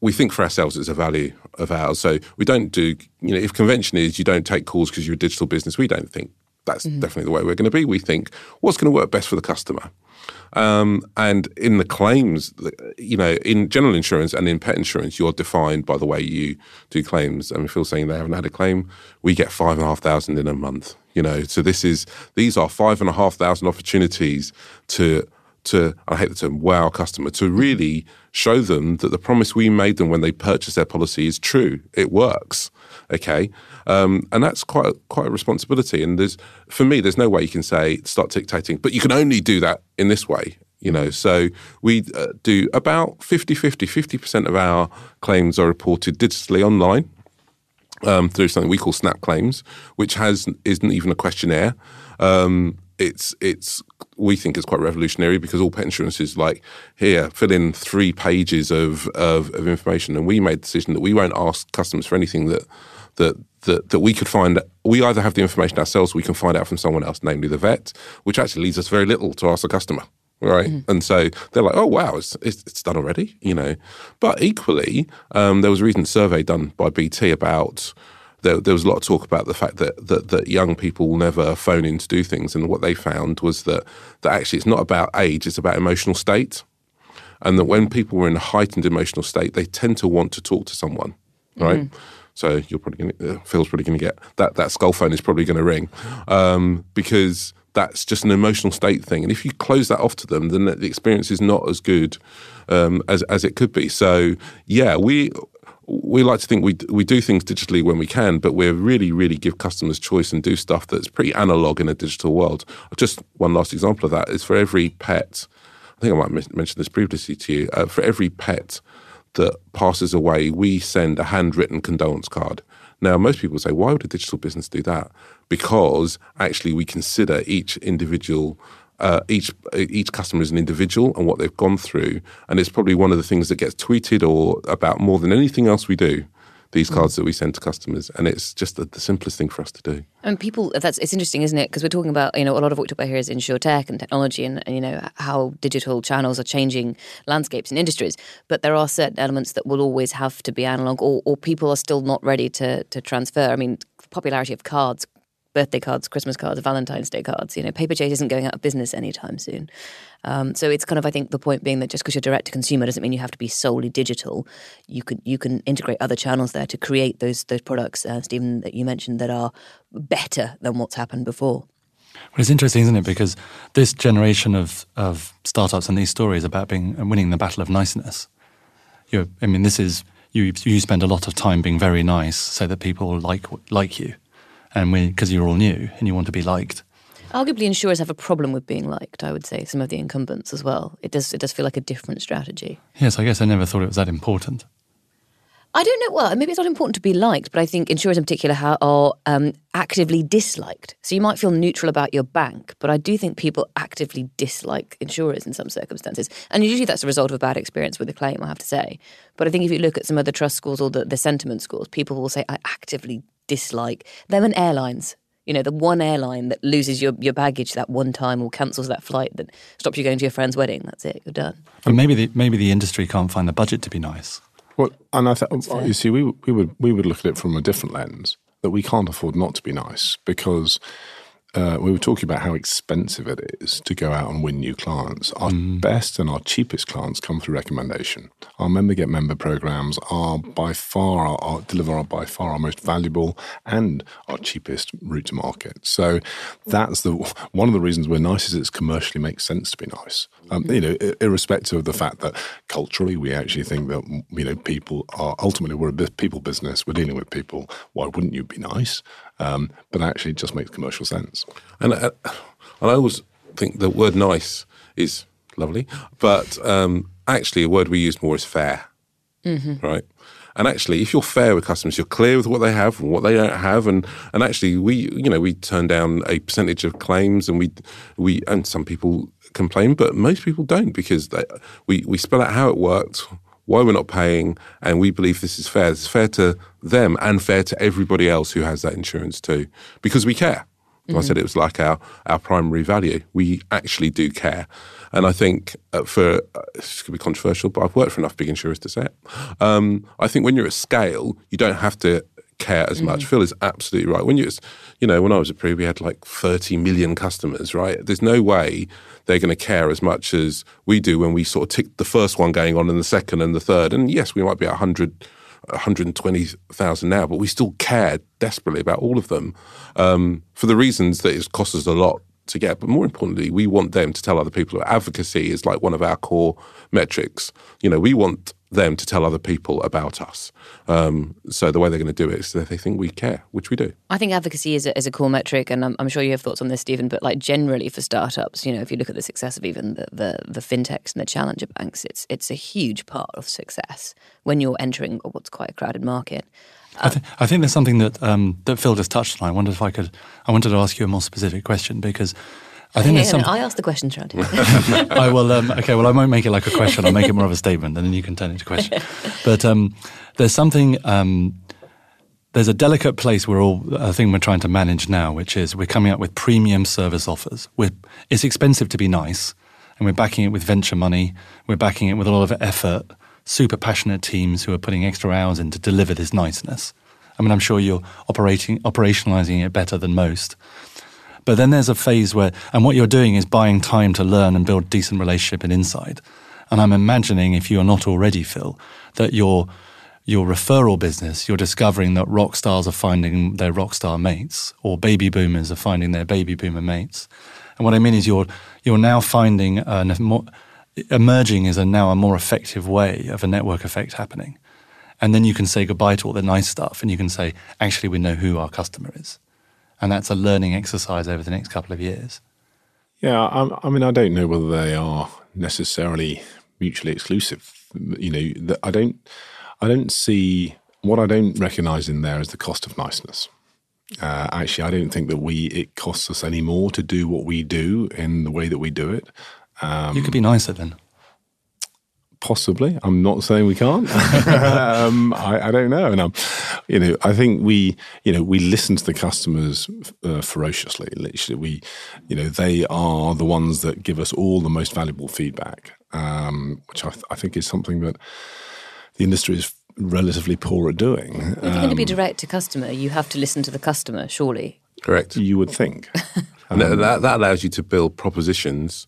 we think for ourselves as a value of ours. So we don't do, you know, if convention is you don't take calls because you're a digital business, we don't think that's mm-hmm. definitely the way we're going to be. We think what's going to work best for the customer. Um, and in the claims, you know, in general insurance and in pet insurance, you're defined by the way you do claims. I mean, Phil's saying they haven't had a claim. We get five and a half thousand in a month. You know, so this is these are five and a half thousand opportunities to to I hate the term wow customer to really show them that the promise we made them when they purchased their policy is true. It works. Okay, um, and that's quite a, quite a responsibility. And there's for me, there's no way you can say start dictating, but you can only do that in this way. You know, so we uh, do about 50 50, 50% of our claims are reported digitally online um, through something we call Snap Claims, which has isn't even a questionnaire. Um, it's it's we think it's quite revolutionary because all pet insurance is like here fill in three pages of, of, of information. And we made the decision that we won't ask customers for anything that that that that we could find we either have the information ourselves we can find out from someone else namely the vet which actually leaves us very little to ask the customer right? Mm-hmm. and so they're like oh wow it's, it's, it's done already you know? But equally um, there was a recent survey done by bt about there, there was a lot of talk about the fact that, that that young people will never phone in to do things, and what they found was that that actually it's not about age; it's about emotional state, and that when people are in a heightened emotional state, they tend to want to talk to someone, right? Mm-hmm. So you're probably going uh, Phil's probably going to get that that skull phone is probably going to ring um, because that's just an emotional state thing. And if you close that off to them, then the experience is not as good um, as as it could be. So yeah, we we like to think we we do things digitally when we can, but we really, really give customers choice and do stuff that's pretty analog in a digital world. Just one last example of that is for every pet. I think I might mention this previously to you. Uh, for every pet that passes away, we send a handwritten condolence card. Now, most people say, why would a digital business do that? Because actually, we consider each individual uh, each each customer is an individual and what they've gone through, and it's probably one of the things that gets tweeted or about more than anything else we do. These cards that we send to customers, and it's just the, the simplest thing for us to do. And people, that's it's interesting, isn't it? Because we're talking about you know a lot of what we talk about here is InsurTech and technology, and, and you know how digital channels are changing landscapes and industries. But there are certain elements that will always have to be analog, or, or people are still not ready to to transfer. I mean, the popularity of cards birthday cards, Christmas cards, Valentine's Day cards. You know, Paperchase isn't going out of business anytime soon. Um, so it's kind of, I think, the point being that just because you're direct to consumer doesn't mean you have to be solely digital. You could you can integrate other channels there to create those those products, uh, Stephen, that you mentioned that are better than what's happened before. Well, it's interesting, isn't it? Because this generation of, of startups and these stories about being winning the battle of niceness. You, I mean, this is you. You spend a lot of time being very nice so that people like like you and because you're all new and you want to be liked. Arguably, insurers have a problem with being liked. I would say some of the incumbents as well. It does. It does feel like a different strategy. Yes, I guess I never thought it was that important. I don't know. Well, maybe it's not important to be liked, but I think insurers in particular are um, actively disliked. So you might feel neutral about your bank, but I do think people actively dislike insurers in some circumstances. And usually that's a result of a bad experience with a claim, I have to say. But I think if you look at some of the trust scores or the, the sentiment scores, people will say, I actively dislike them and airlines. You know, the one airline that loses your, your baggage that one time or cancels that flight that stops you going to your friend's wedding. That's it. You're done. But maybe the, maybe the industry can't find the budget to be nice. Well, and I thought you see, we we would we would look at it from a different lens that we can't afford not to be nice because uh, we were talking about how expensive it is to go out and win new clients. Our mm. best and our cheapest clients come through recommendation. Our member get member programs are by far our, our, deliver our by far our most valuable and our cheapest route to market. So that's the one of the reasons we're nice is it commercially makes sense to be nice. Um, you know, irrespective of the fact that culturally we actually think that you know people are ultimately we're a people business. We're dealing with people. Why wouldn't you be nice? Um, but actually, it just makes commercial sense. And, uh, and I always think the word nice is lovely, but um, actually, a word we use more is fair, mm-hmm. right? And actually, if you're fair with customers, you're clear with what they have and what they don't have, and and actually, we you know we turn down a percentage of claims, and we we and some people complain, but most people don't because they, we we spell out how it worked, why we're not paying, and we believe this is fair. It's fair to them and fair to everybody else who has that insurance too, because we care. I said it was like our our primary value. We actually do care, and I think uh, for uh, this could be controversial, but I've worked for enough big insurers to say it. Um, I think when you're at scale, you don't have to care as much. Phil is absolutely right. When you, you know, when I was at Pre, we had like 30 million customers, right? There's no way they're going to care as much as we do when we sort of tick the first one going on and the second and the third. And yes, we might be at 100, 120,000 now, but we still care desperately about all of them um, for the reasons that it costs us a lot to get. But more importantly, we want them to tell other people. Advocacy is like one of our core metrics. You know, we want them to tell other people about us. Um, so the way they're going to do it is that they think we care, which we do. I think advocacy is a, is a core metric, and I'm, I'm sure you have thoughts on this, Stephen. But like generally for startups, you know, if you look at the success of even the, the, the fintechs and the challenger banks, it's it's a huge part of success when you're entering what's quite a crowded market. I, th- I think there's something that um, that Phil just touched on. I wonder if I could. I wanted to ask you a more specific question because I think Yeah, there's some. I asked the question, Trent. I will. Um, okay, well, I won't make it like a question. I'll make it more of a statement, and then you can turn it into a question. But um, there's something. Um, there's a delicate place we're all. I think we're trying to manage now, which is we're coming up with premium service offers. We're, it's expensive to be nice, and we're backing it with venture money. We're backing it with a lot of effort. Super passionate teams who are putting extra hours in to deliver this niceness. I mean, I'm sure you're operating operationalizing it better than most. But then there's a phase where, and what you're doing is buying time to learn and build decent relationship and insight. And I'm imagining, if you are not already, Phil, that your your referral business, you're discovering that rock stars are finding their rock star mates, or baby boomers are finding their baby boomer mates. And what I mean is, you're you're now finding an, more, emerging is a now a more effective way of a network effect happening. And then you can say goodbye to all the nice stuff, and you can say, actually, we know who our customer is and that's a learning exercise over the next couple of years. Yeah, I, I mean, I don't know whether they are necessarily mutually exclusive. You know, the, I don't, I don't see what I don't recognise in there is the cost of niceness. Uh, actually, I don't think that we it costs us any more to do what we do in the way that we do it. you could be nicer then. Possibly, I'm not saying we can't. um, I, I don't know, and I'm, you know, I think we, you know, we listen to the customers uh, ferociously. Literally, we, you know, they are the ones that give us all the most valuable feedback, um, which I, th- I think is something that the industry is relatively poor at doing. if you're going to be direct to customer, you have to listen to the customer, surely. Correct. You would think. And that, that, that allows you to build propositions,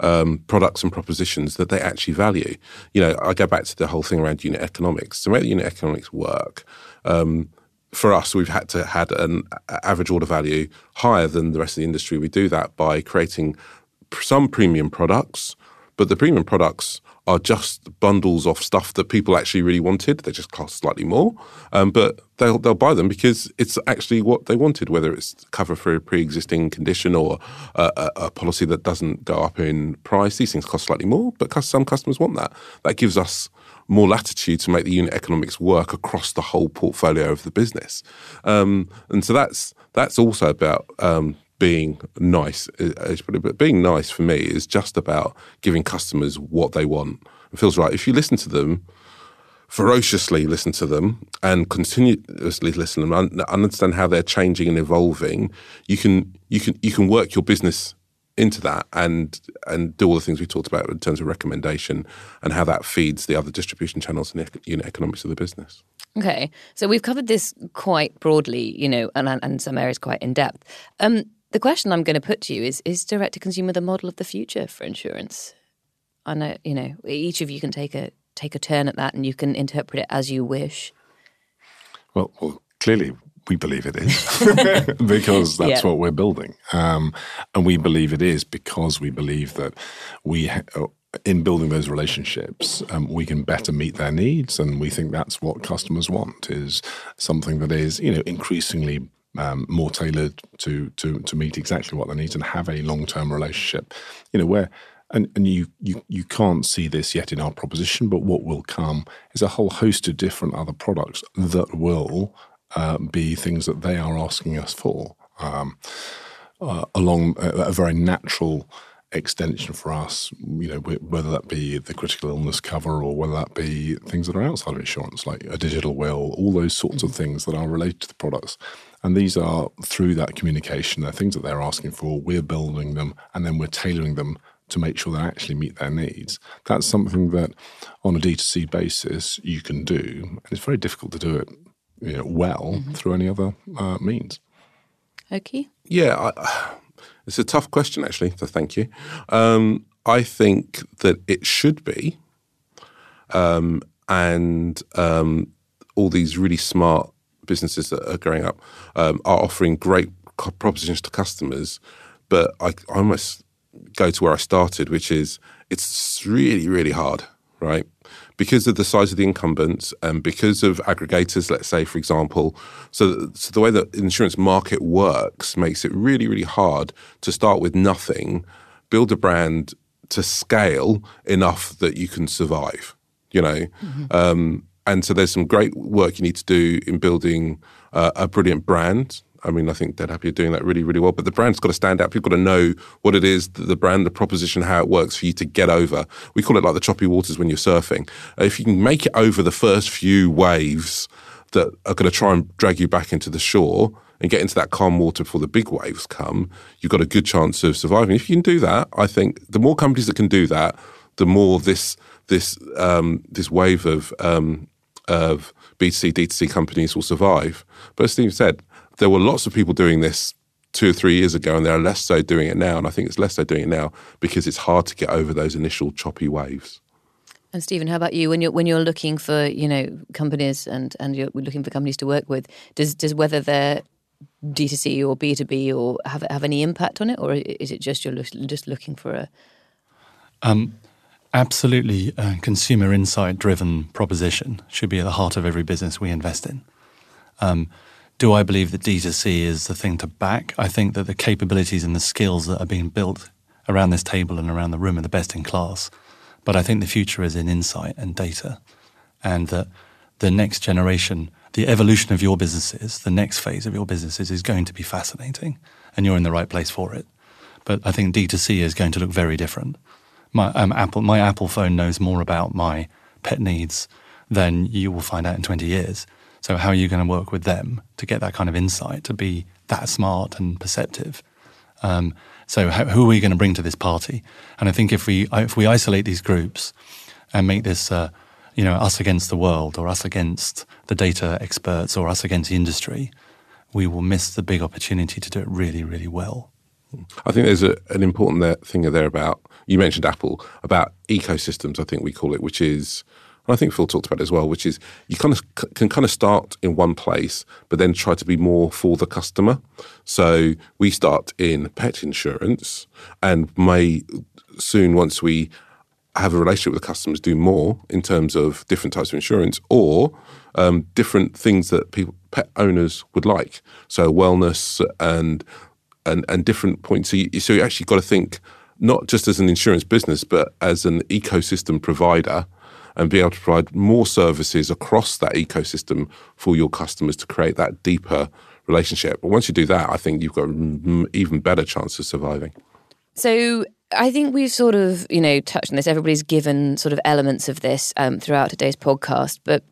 um, products and propositions that they actually value. You know, I go back to the whole thing around unit economics. To make the unit economics work, um, for us, we've had to had an average order value higher than the rest of the industry. We do that by creating some premium products, but the premium products are just bundles of stuff that people actually really wanted. They just cost slightly more, um, but they'll they'll buy them because it's actually what they wanted. Whether it's cover for a pre-existing condition or a, a, a policy that doesn't go up in price, these things cost slightly more, but some customers want that. That gives us more latitude to make the unit economics work across the whole portfolio of the business, um, and so that's that's also about. Um, being nice, it, but being nice for me is just about giving customers what they want. It feels right. If you listen to them, ferociously listen to them and continuously listen to them, and understand how they're changing and evolving, you can you can you can work your business into that and and do all the things we talked about in terms of recommendation and how that feeds the other distribution channels and the unit economics of the business. Okay, so we've covered this quite broadly, you know, and and some areas quite in depth. Um, the question I'm going to put to you is: Is direct to consumer the model of the future for insurance? I know, you know, each of you can take a take a turn at that, and you can interpret it as you wish. Well, well clearly we believe it is because that's Yeah. what we're building, um, and we believe it is because we believe that we. Ha- in building those relationships, um, we can better meet their needs, and we think that's what customers want is something that is, you know, increasingly um, more tailored to to to meet exactly what they need and have a long term relationship. You know, where and, and you, you you can't see this yet in our proposition, but what will come is a whole host of different other products that will uh, be things that they are asking us for, um, uh, along a, a very natural extension for us. You know, whether that be the critical illness cover or whether that be things that are outside of insurance, like a digital will, all those sorts of things that are related to the products. And these are through that communication, they're things that they're asking for. We're building them and then we're tailoring them to make sure they actually meet their needs. That's something that on a D2C basis you can do. And it's very difficult to do it you know, well mm-hmm. through any other uh, means. Okay. Yeah, I, it's a tough question, actually, so thank you. Um, I think that it should be. Um, and um, all these really smart businesses that are growing up um, are offering great propositions to customers. But I, I almost go to where I started, which is it's really, really hard, right? Because of the size of the incumbents and because of aggregators, let's say, for example. So, so the way that the insurance market works makes it really, really hard to start with nothing, build a brand to scale enough that you can survive, you know? Mm-hmm. Um, and so there's some great work you need to do in building uh, a brilliant brand. I mean, I think DeadHappy are doing that really, really well. But the brand's got to stand out. People got to know what it is, the brand, the proposition, how it works for you to get over. We call it like the choppy waters when you're surfing. If you can make it over the first few waves that are going to try and drag you back into the shore and get into that calm water before the big waves come, you've got a good chance of surviving. If you can do that, I think the more companies that can do that, the more this this um, this wave of um, of B2C, D2C companies will survive. But as Steve said, there were lots of people doing this two or three years ago, and there are less so doing it now. And I think it's less so doing it now because it's hard to get over those initial choppy waves. And Stephen, how about you? When you're when you're looking for you know companies and and you're looking for companies to work with, does does whether they're D2C or B2B or have have any impact on it, or is it just you're just looking for a? Um, absolutely a consumer insight driven proposition should be at the heart of every business we invest in. Um, do I believe that D2C is the thing to back? I think that the capabilities and the skills that are being built around this table and around the room are the best in class. But I think the future is in insight and data, and that the next generation, the evolution of your businesses, the next phase of your businesses is going to be fascinating, and you're in the right place for it. But I think D2C is going to look very different my um, Apple my Apple phone knows more about my pet needs than you will find out in 20 years. So how are you going to work with them to get that kind of insight to be that smart and perceptive? Um, so how, who are we going to bring to this party? And I think if we if we isolate these groups and make this uh, you know us against the world or us against the data experts or us against the industry, we will miss the big opportunity to do it really really well. I think there's a, an important thing there about you mentioned Apple about ecosystems. I think we call it, which is, and I think Phil talked about it as well, which is you kind of can kind of start in one place, but then try to be more for the customer. So we start in pet insurance, and may soon once we have a relationship with the customers, do more in terms of different types of insurance or um, different things that people pet owners would like. So wellness and and and different points. So you, so you actually got to think not just as an insurance business, but as an ecosystem provider and be able to provide more services across that ecosystem for your customers to create that deeper relationship. But once you do that, I think you've got even better chance of surviving. So I think we've sort of, you know, touched on this. Everybody's given sort of elements of this um, throughout today's podcast, but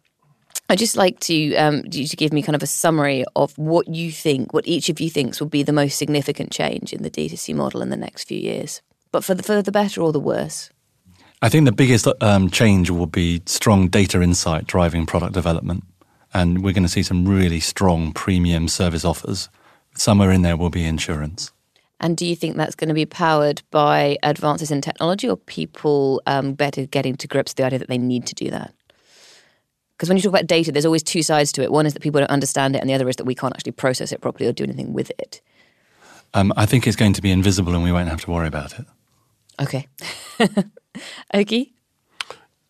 I'd just like to um, you to give me kind of a summary of what you think, what each of you thinks will be the most significant change in the D2C model in the next few years but for the, for the better or the worse? I think the biggest um, change will be strong data insight driving product development. And we're going to see some really strong premium service offers. Somewhere in there will be insurance. And do you think that's going to be powered by advances in technology or people um, better getting to grips with the idea that they need to do that? Because when you talk about data, there's always two sides to it. One is that people don't understand it, and the other is that we can't actually process it properly or do anything with it. Um, I think it's going to be invisible and we won't have to worry about it. Okay. okay.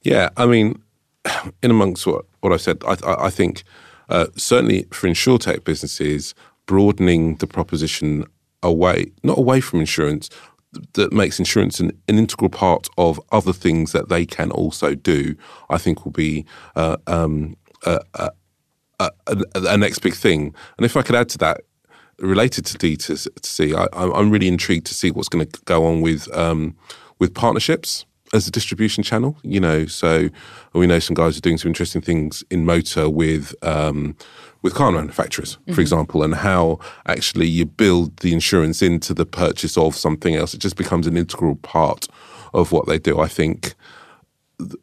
Yeah, I mean, in amongst what, what I said, I, I think uh, certainly for insurtech businesses, broadening the proposition away, not away from insurance, that makes insurance an, an, integral part of other things that they can also do, I think will be uh, um, a next big thing. And if I could add to that, related to D2C, I, I'm really intrigued to see what's going to go on with um, with partnerships. as a distribution channel. You know, so we know some guys are doing some interesting things in motor with um, with car manufacturers, for mm-hmm. example, and how actually you build the insurance into the purchase of something else. It just becomes an integral part of what they do. I think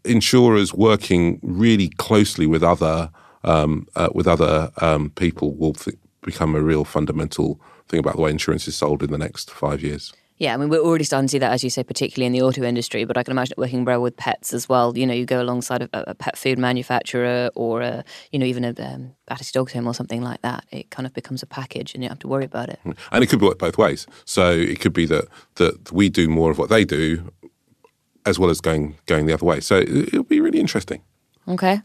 insurers working really closely with other um, uh, with other um, people will th- become a real fundamental thing about the way insurance is sold in the next five years. Yeah, I mean, we're already starting to see that, as you say, particularly in the auto industry, but I can imagine it working well with pets as well. You know, you go alongside a, a pet food manufacturer or, a, you know, even a um, Battersea Dogs Home or something like that. It kind of becomes a package and you don't have to worry about it. And it could work both ways. So it could be that, that we do more of what they do as well as going, going the other way. So it'll be really interesting. Okay.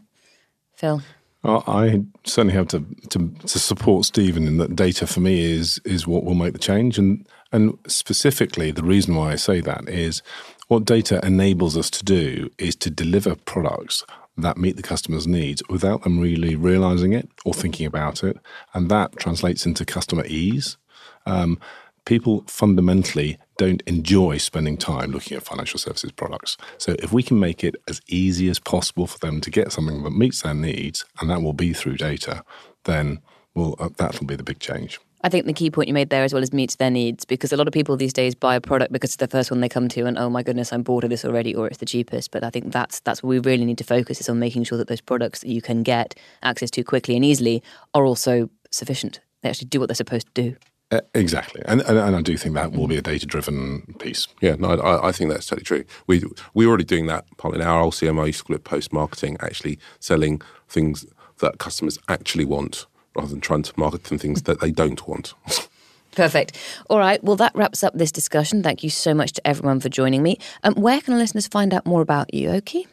Phil? I certainly have to, to, to support Stephen in that data for me is is what will make the change, and and specifically the reason why I say that is what data enables us to do is to deliver products that meet the customer's needs without them really realizing it or thinking about it, and that translates into customer ease. Um, people fundamentally don't enjoy spending time looking at financial services products. So if we can make it as easy as possible for them to get something that meets their needs, and that will be through data, then well, uh, that'll be the big change. I think the key point you made there as well is meets their needs because a lot of people these days buy a product because it's the first one they come to and oh my goodness I'm bored of this already or it's the cheapest but I think that's that's what we really need to focus is on making sure that those products that you can get access to quickly and easily are also sufficient they actually do what they're supposed to do uh, exactly, and, and, and I do think that will be a data driven piece. Yeah, no, I, I, think that's totally true. We we're already doing that. Part in our old CMO used to call it post marketing, actually selling things that customers actually want, rather than trying to market them things that they don't want. Perfect. All right. Well, that wraps up this discussion. Thank you so much to everyone for joining me. Um, where can listeners find out more about you, Oke?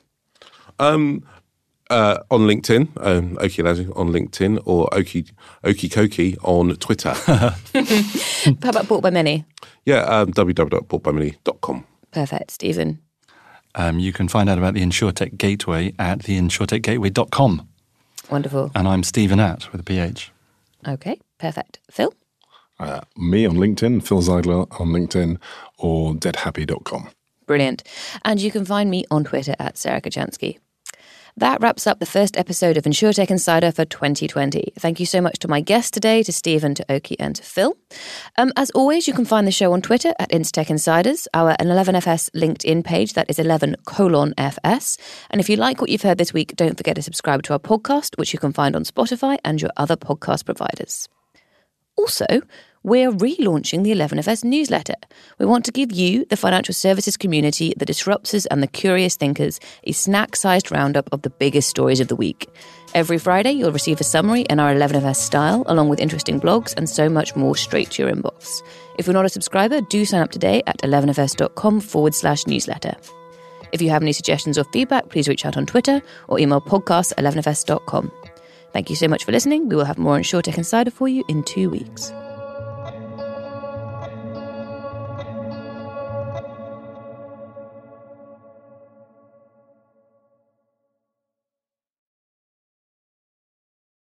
Um, uh, on LinkedIn, um, Oke Eleazu on LinkedIn, or Oki Oki Koki on Twitter. How about Bought by Many? Yeah, um, www.boughtbymany.com. Perfect. Stephen? Um, you can find out about the InsurTech Gateway at theinsurtechgateway.com. Wonderful. And I'm Stephen at with a PH. Okay, perfect. Phil? Uh, me on LinkedIn, Phil Zeidler on LinkedIn, or deadhappy.com. Brilliant. And you can find me on Twitter at Sarah Kocianski. That wraps up the first episode of InsurTech Insider for 2020. Thank you so much to my guests today, to Stephen, to Oke, and to Phil. Um, as always, you can find the show on Twitter at InsurTech Insiders, our 11FS LinkedIn page, that is 11 colon FS. And if you like what you've heard this week, don't forget to subscribe to our podcast, which you can find on Spotify and your other podcast providers. Also, we're relaunching the 11FS newsletter. We want to give you, the financial services community, the disruptors, and the curious thinkers, a snack sized roundup of the biggest stories of the week. Every Friday, you'll receive a summary in our 11FS style, along with interesting blogs and so much more straight to your inbox. If you're not a subscriber, do sign up today at 11fs.com forward slash newsletter. If you have any suggestions or feedback, please reach out on Twitter or email podcast at 11fs.com. Thank you so much for listening. We will have more on InsurTech Insider for you in two weeks.